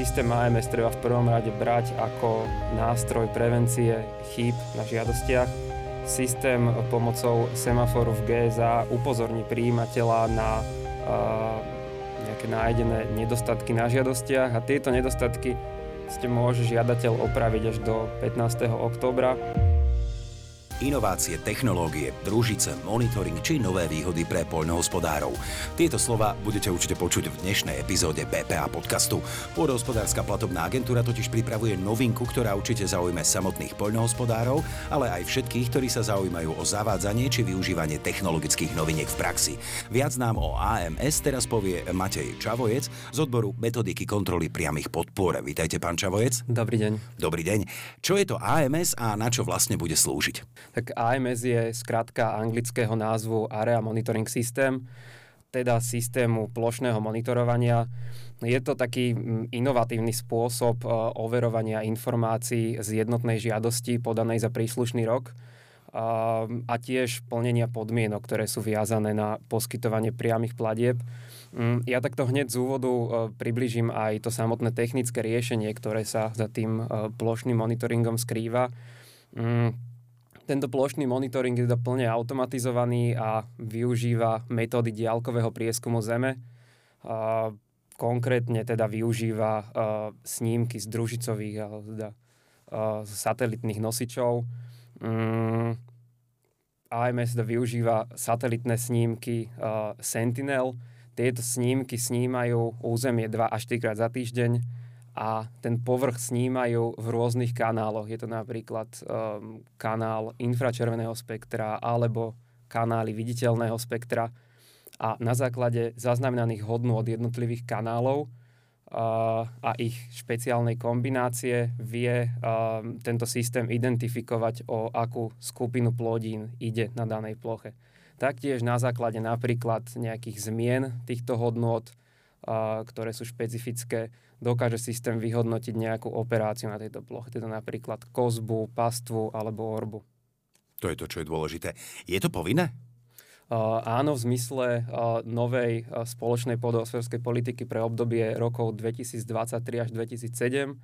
systém AMS treba v prvom rade brať ako nástroj prevencie chýb na žiadostiach. Systém pomocou semaforu v GSA upozorní príjimateľa na uh, nejaké nájdené nedostatky na žiadostiach a tieto nedostatky ste môže žiadateľ opraviť až do 15. októbra inovácie, technológie, družice, monitoring či nové výhody pre poľnohospodárov. Tieto slova budete určite počuť v dnešnej epizóde BPA podcastu. Pôdohospodárska platobná agentúra totiž pripravuje novinku, ktorá určite zaujme samotných poľnohospodárov, ale aj všetkých, ktorí sa zaujímajú o zavádzanie či využívanie technologických noviniek v praxi. Viac nám o AMS teraz povie Matej Čavojec z odboru metodiky kontroly priamých podpor. Vítajte, pán Čavojec. Dobrý deň. Dobrý deň. Čo je to AMS a na čo vlastne bude slúžiť? Tak AMS je skratka anglického názvu Area Monitoring System, teda systému plošného monitorovania. Je to taký mm, inovatívny spôsob e, overovania informácií z jednotnej žiadosti podanej za príslušný rok a tiež plnenia podmienok, ktoré sú viazané na poskytovanie priamých platieb. Mm, ja takto hneď z úvodu e, približím aj to samotné technické riešenie, ktoré sa za tým e, plošným monitoringom skrýva. Tento plošný monitoring je teda plne automatizovaný a využíva metódy diálkového prieskumu Zeme. A konkrétne teda využíva uh, snímky z družicových alebo teda, uh, satelitných nosičov. Mm, AMS teda využíva satelitné snímky uh, Sentinel. Tieto snímky snímajú územie 2 až 3 krát za týždeň a ten povrch snímajú v rôznych kanáloch. Je to napríklad um, kanál infračerveného spektra alebo kanály viditeľného spektra a na základe zaznamenaných hodnú od jednotlivých kanálov uh, a ich špeciálnej kombinácie vie um, tento systém identifikovať, o akú skupinu plodín ide na danej ploche. Taktiež na základe napríklad nejakých zmien týchto hodnôt a, ktoré sú špecifické, dokáže systém vyhodnotiť nejakú operáciu na tejto ploche, teda napríklad kozbu, pastvu alebo orbu. To je to, čo je dôležité. Je to povinné? Uh, áno, v zmysle uh, novej uh, spoločnej podosférskej politiky pre obdobie rokov 2023 až 2007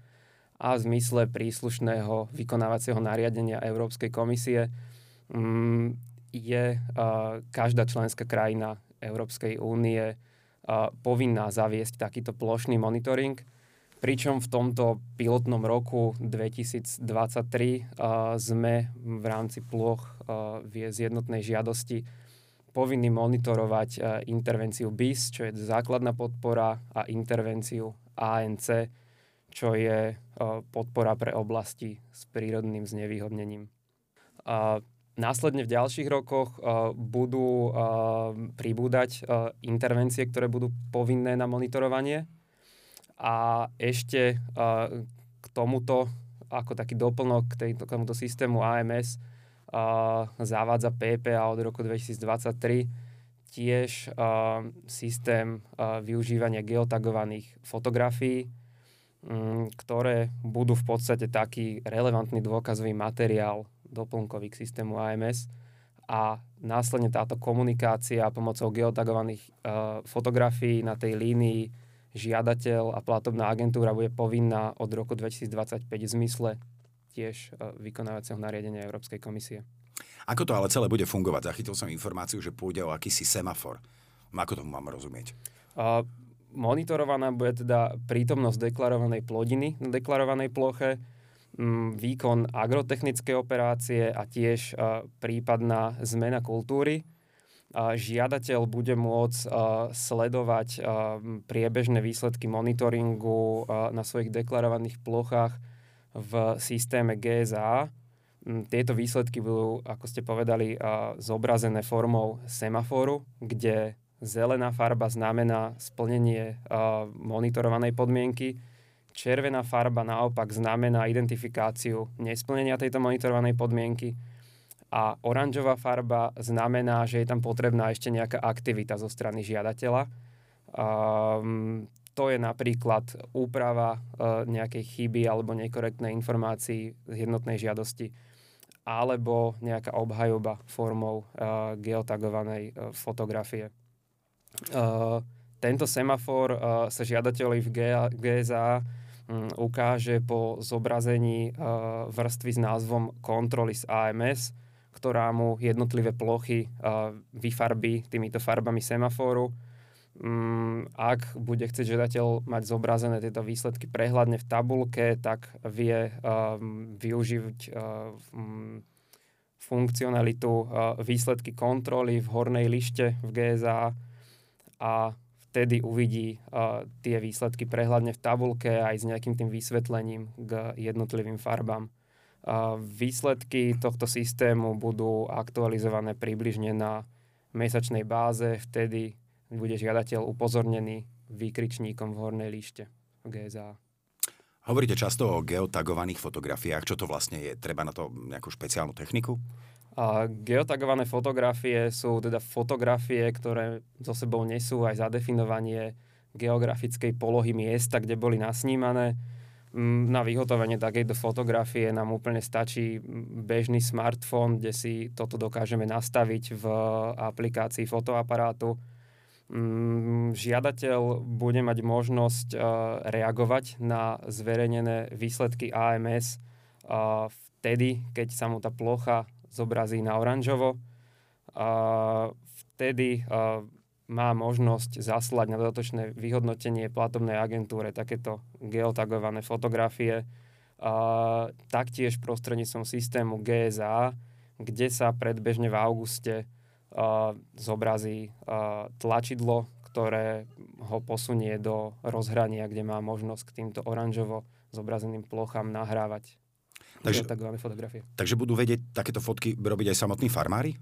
a v zmysle príslušného vykonávacieho nariadenia Európskej komisie um, je každá členská krajina Európskej únie povinná zaviesť takýto plošný monitoring, pričom v tomto pilotnom roku 2023 sme v rámci ploch v jednotnej žiadosti povinní monitorovať intervenciu BIS, čo je základná podpora, a intervenciu ANC, čo je podpora pre oblasti s prírodným znevýhodnením. Následne v ďalších rokoch uh, budú uh, pribúdať uh, intervencie, ktoré budú povinné na monitorovanie. A ešte uh, k tomuto, ako taký doplnok k, tejto, k tomuto systému AMS, uh, zavádza PPA od roku 2023 tiež uh, systém uh, využívania geotagovaných fotografií, um, ktoré budú v podstate taký relevantný dôkazový materiál doplnkový k systému AMS a následne táto komunikácia pomocou geotagovaných uh, fotografií na tej línii žiadateľ a platobná agentúra bude povinná od roku 2025 v zmysle tiež uh, vykonávacieho nariadenia Európskej komisie. Ako to ale celé bude fungovať? Zachytil som informáciu, že pôjde o akýsi semafor. Ako tomu mám rozumieť? Uh, monitorovaná bude teda prítomnosť deklarovanej plodiny na deklarovanej ploche, výkon agrotechnickej operácie a tiež prípadná zmena kultúry. Žiadateľ bude môcť sledovať priebežné výsledky monitoringu na svojich deklarovaných plochách v systéme GSA. Tieto výsledky budú, ako ste povedali, zobrazené formou semaforu, kde zelená farba znamená splnenie monitorovanej podmienky, Červená farba naopak znamená identifikáciu nesplnenia tejto monitorovanej podmienky a oranžová farba znamená, že je tam potrebná ešte nejaká aktivita zo strany žiadateľa. Um, to je napríklad úprava uh, nejakej chyby alebo nekorektnej informácií z jednotnej žiadosti alebo nejaká obhajoba formou uh, geotagovanej uh, fotografie. Uh, tento semafor uh, sa žiadateľi v GSA ukáže po zobrazení vrstvy s názvom kontroly z AMS, ktorá mu jednotlivé plochy vyfarbí týmito farbami semaforu. Mm, ak bude chcieť žiadateľ mať zobrazené tieto výsledky prehľadne v tabulke, tak vie využiť funkcionalitu výsledky kontroly v hornej lište v GSA a vtedy uvidí tie výsledky prehľadne v tabulke aj s nejakým tým vysvetlením k jednotlivým farbám. Výsledky tohto systému budú aktualizované približne na mesačnej báze, vtedy bude žiadateľ upozornený výkričníkom v hornej lište GSA. Hovoríte často o geotagovaných fotografiách. Čo to vlastne je? Treba na to nejakú špeciálnu techniku? Geotagované fotografie sú teda fotografie, ktoré so sebou nesú aj zadefinovanie geografickej polohy miesta, kde boli nasnímané. Mm, na vyhotovenie takejto fotografie nám úplne stačí bežný smartfón, kde si toto dokážeme nastaviť v aplikácii fotoaparátu Mm, žiadateľ bude mať možnosť uh, reagovať na zverejnené výsledky AMS uh, vtedy, keď sa mu tá plocha zobrazí na oranžovo. Vtedy má možnosť zaslať na dodatočné vyhodnotenie platobnej agentúre takéto geotagované fotografie. Taktiež prostredníctvom systému GSA, kde sa predbežne v auguste zobrazí tlačidlo, ktoré ho posunie do rozhrania, kde má možnosť k týmto oranžovo zobrazeným plochám nahrávať takže, fotografie. Takže budú vedieť takéto fotky robiť aj samotní farmári?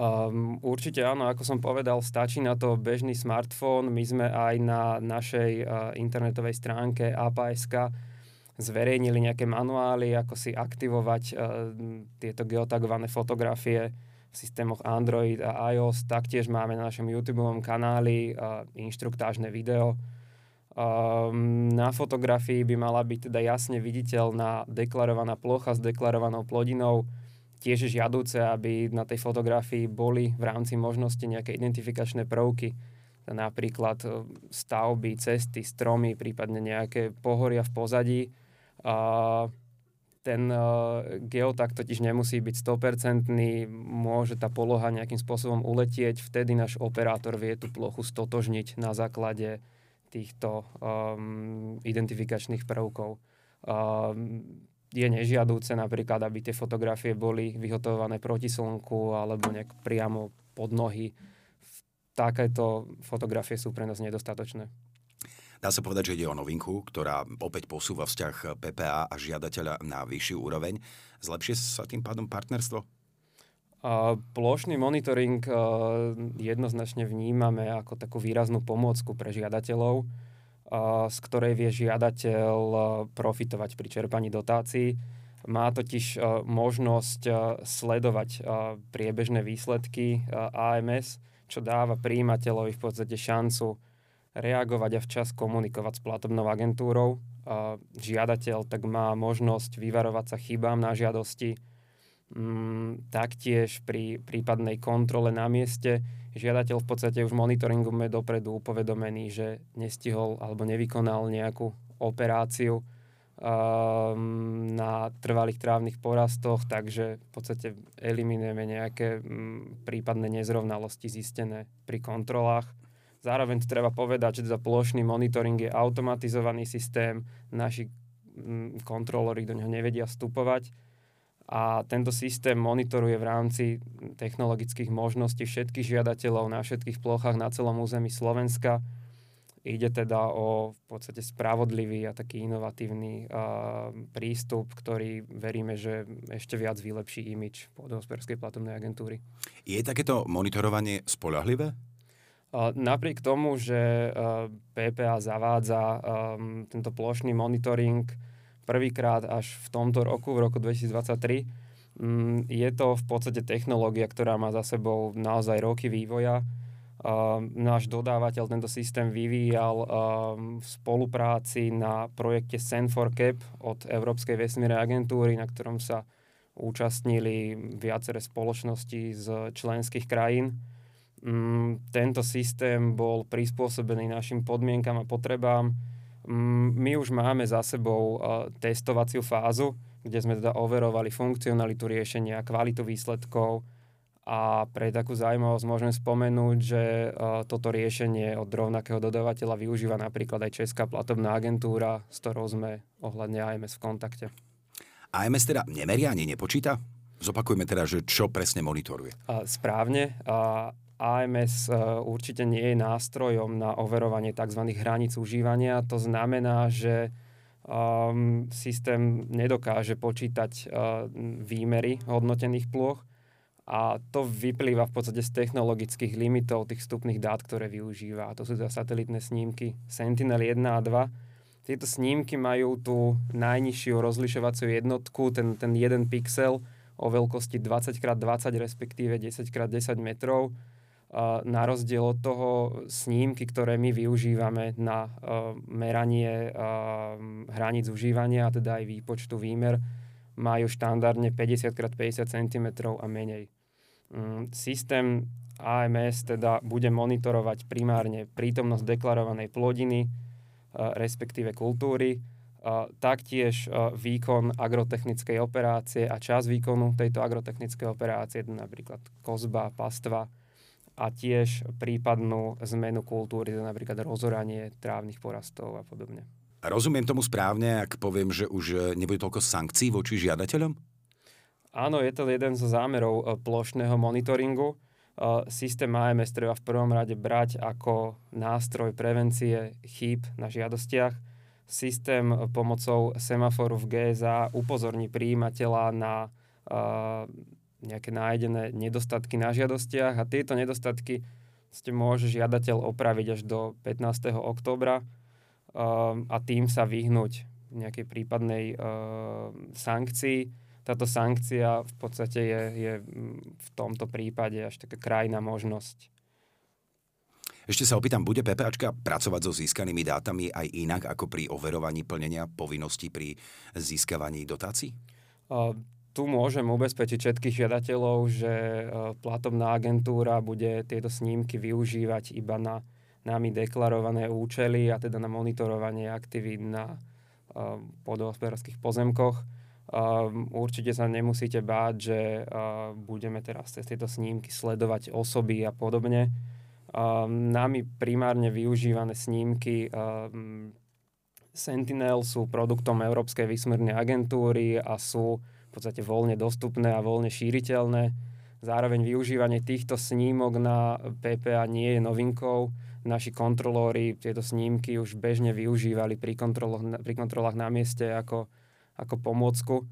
Um, určite áno, ako som povedal, stačí na to bežný smartfón. My sme aj na našej uh, internetovej stránke APA.sk zverejnili nejaké manuály, ako si aktivovať uh, tieto geotagované fotografie v systémoch Android a iOS. Taktiež máme na našom YouTube kanáli uh, inštruktážne video. Um, na fotografii by mala byť teda jasne viditeľná deklarovaná plocha s deklarovanou plodinou. Tiež je žiadúce, aby na tej fotografii boli v rámci možnosti nejaké identifikačné prvky, napríklad e, stavby, cesty, stromy, prípadne nejaké pohoria v pozadí. Ten uh, geotag totiž nemusí byť 100%, môže tá poloha nejakým spôsobom uletieť, vtedy náš operátor vie tú plochu stotožniť na základe týchto um, identifikačných prvkov. Um, je nežiadúce napríklad, aby tie fotografie boli vyhotované proti slnku alebo nejak priamo pod nohy. Takéto fotografie sú pre nás nedostatočné. Dá sa povedať, že ide o novinku, ktorá opäť posúva vzťah PPA a žiadateľa na vyššiu úroveň. Zlepšie sa tým pádom partnerstvo? Plošný monitoring jednoznačne vnímame ako takú výraznú pomôcku pre žiadateľov, z ktorej vie žiadateľ profitovať pri čerpaní dotácií. Má totiž možnosť sledovať priebežné výsledky AMS, čo dáva príjimateľovi v podstate šancu reagovať a včas komunikovať s platobnou agentúrou. Žiadateľ tak má možnosť vyvarovať sa chybám na žiadosti. Mm, taktiež pri prípadnej kontrole na mieste. Žiadateľ v podstate už monitoringu je dopredu upovedomený, že nestihol alebo nevykonal nejakú operáciu um, na trvalých trávnych porastoch, takže v podstate eliminujeme nejaké um, prípadné nezrovnalosti zistené pri kontrolách. Zároveň treba povedať, že za plošný monitoring je automatizovaný systém, naši mm, kontrolóri do neho nevedia vstupovať a tento systém monitoruje v rámci technologických možností všetkých žiadateľov na všetkých plochách na celom území Slovenska. Ide teda o v podstate spravodlivý a taký inovatívny uh, prístup, ktorý veríme, že ešte viac vylepší imič podhospodárskej platobnej agentúry. Je takéto monitorovanie spolahlivé? Napriek tomu, že PPA zavádza tento plošný monitoring prvýkrát až v tomto roku, v roku 2023, mm, je to v podstate technológia, ktorá má za sebou naozaj roky vývoja. Náš dodávateľ tento systém vyvíjal v spolupráci na projekte Send4Cap od Európskej vesmírnej agentúry, na ktorom sa účastnili viaceré spoločnosti z členských krajín Mm, tento systém bol prispôsobený našim podmienkam a potrebám. My už máme za sebou testovaciu fázu, kde sme teda overovali funkcionalitu riešenia, kvalitu výsledkov a pre takú zaujímavosť môžeme spomenúť, že toto riešenie od rovnakého dodávateľa využíva napríklad aj Česká platobná agentúra, s ktorou sme ohľadne AMS v kontakte. AMS teda nemeria ani nepočíta? Zopakujme teda, že čo presne monitoruje. Správne. AMS e, určite nie je nástrojom na overovanie tzv. hraníc užívania. To znamená, že um, systém nedokáže počítať uh, výmery hodnotených plôch a to vyplýva v podstate z technologických limitov tých vstupných dát, ktoré využíva. A to sú teda satelitné snímky Sentinel 1 a 2. Tieto snímky majú tú najnižšiu rozlišovaciu jednotku, ten, ten jeden pixel o veľkosti 20x20 respektíve 10x10 metrov na rozdiel od toho snímky, ktoré my využívame na meranie hraníc užívania, a teda aj výpočtu výmer, majú štandardne 50x50 cm a menej. Mm, systém AMS teda bude monitorovať primárne prítomnosť deklarovanej plodiny, respektíve kultúry, taktiež výkon agrotechnickej operácie a čas výkonu tejto agrotechnickej operácie, napríklad kozba, pastva, a tiež prípadnú zmenu kultúry, napríklad rozoranie trávnych porastov a podobne. Rozumiem tomu správne, ak poviem, že už nebude toľko sankcií voči žiadateľom? Áno, je to jeden zo zámerov e, plošného monitoringu. E, systém AMS treba v prvom rade brať ako nástroj prevencie chýb na žiadostiach. Systém pomocou semaforu v GSA upozorní príjimateľa na nejaké nájdené nedostatky na žiadostiach a tieto nedostatky ste môže žiadateľ opraviť až do 15. oktobra um, a tým sa vyhnúť nejakej prípadnej uh, sankcii. Táto sankcia v podstate je, je v tomto prípade až taká krajná možnosť. Ešte sa opýtam, bude PPAčka pracovať so získanými dátami aj inak ako pri overovaní plnenia povinností pri získavaní dotácií? Uh, tu môžem ubezpečiť všetkých žiadateľov, že e, platobná agentúra bude tieto snímky využívať iba na nami deklarované účely a teda na monitorovanie aktivít na uh, podhospodárských pozemkoch. Uh, určite sa nemusíte báť, že uh, budeme teraz cez tieto snímky sledovať osoby a podobne. Uh, nami primárne využívané snímky uh, Sentinel sú produktom Európskej výsmernej agentúry a sú v podstate voľne dostupné a voľne šíriteľné. Zároveň využívanie týchto snímok na PPA nie je novinkou. Naši kontrolóri tieto snímky už bežne využívali pri, kontrolách, pri kontrolách na mieste ako, ako pomôcku.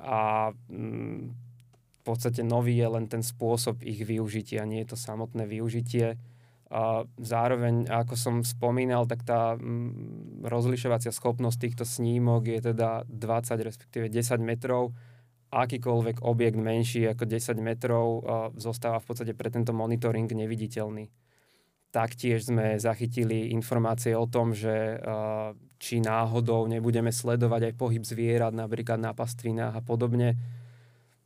A mm, v podstate nový je len ten spôsob ich využitia, nie je to samotné využitie. A zároveň, ako som spomínal, tak tá mm, rozlišovacia schopnosť týchto snímok je teda 20 respektíve 10 metrov. Akýkoľvek objekt menší ako 10 metrov zostáva v podstate pre tento monitoring neviditeľný. Taktiež sme zachytili informácie o tom, že či náhodou nebudeme sledovať aj pohyb zvierat, napríklad na pastvinách a podobne,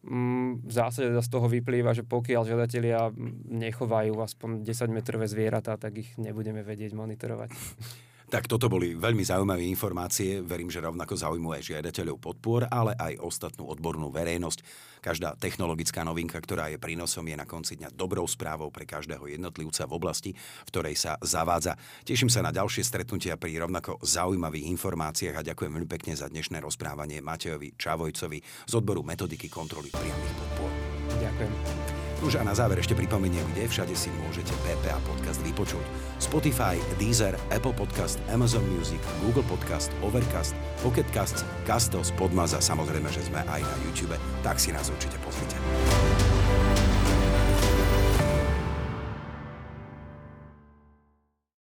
v zásade z toho vyplýva, že pokiaľ žiadatelia nechovajú aspoň 10-metrové zvieratá, tak ich nebudeme vedieť monitorovať. Tak toto boli veľmi zaujímavé informácie. Verím, že rovnako zaujímujú aj žiadateľov podpor, ale aj ostatnú odbornú verejnosť. Každá technologická novinka, ktorá je prínosom, je na konci dňa dobrou správou pre každého jednotlivca v oblasti, v ktorej sa zavádza. Teším sa na ďalšie stretnutia pri rovnako zaujímavých informáciách a ďakujem veľmi pekne za dnešné rozprávanie Matejovi Čavojcovi z odboru metodiky kontroly priamých podpor. Ďakujem. Už a na záver ešte pripomeniem, kde všade si môžete PPA podcast vypočuť. Spotify, Deezer, Apple Podcast, Amazon Music, Google Podcast, Overcast, Pocket Casts, Castos, Podmaz a samozrejme, že sme aj na YouTube, tak si nás určite pozrite.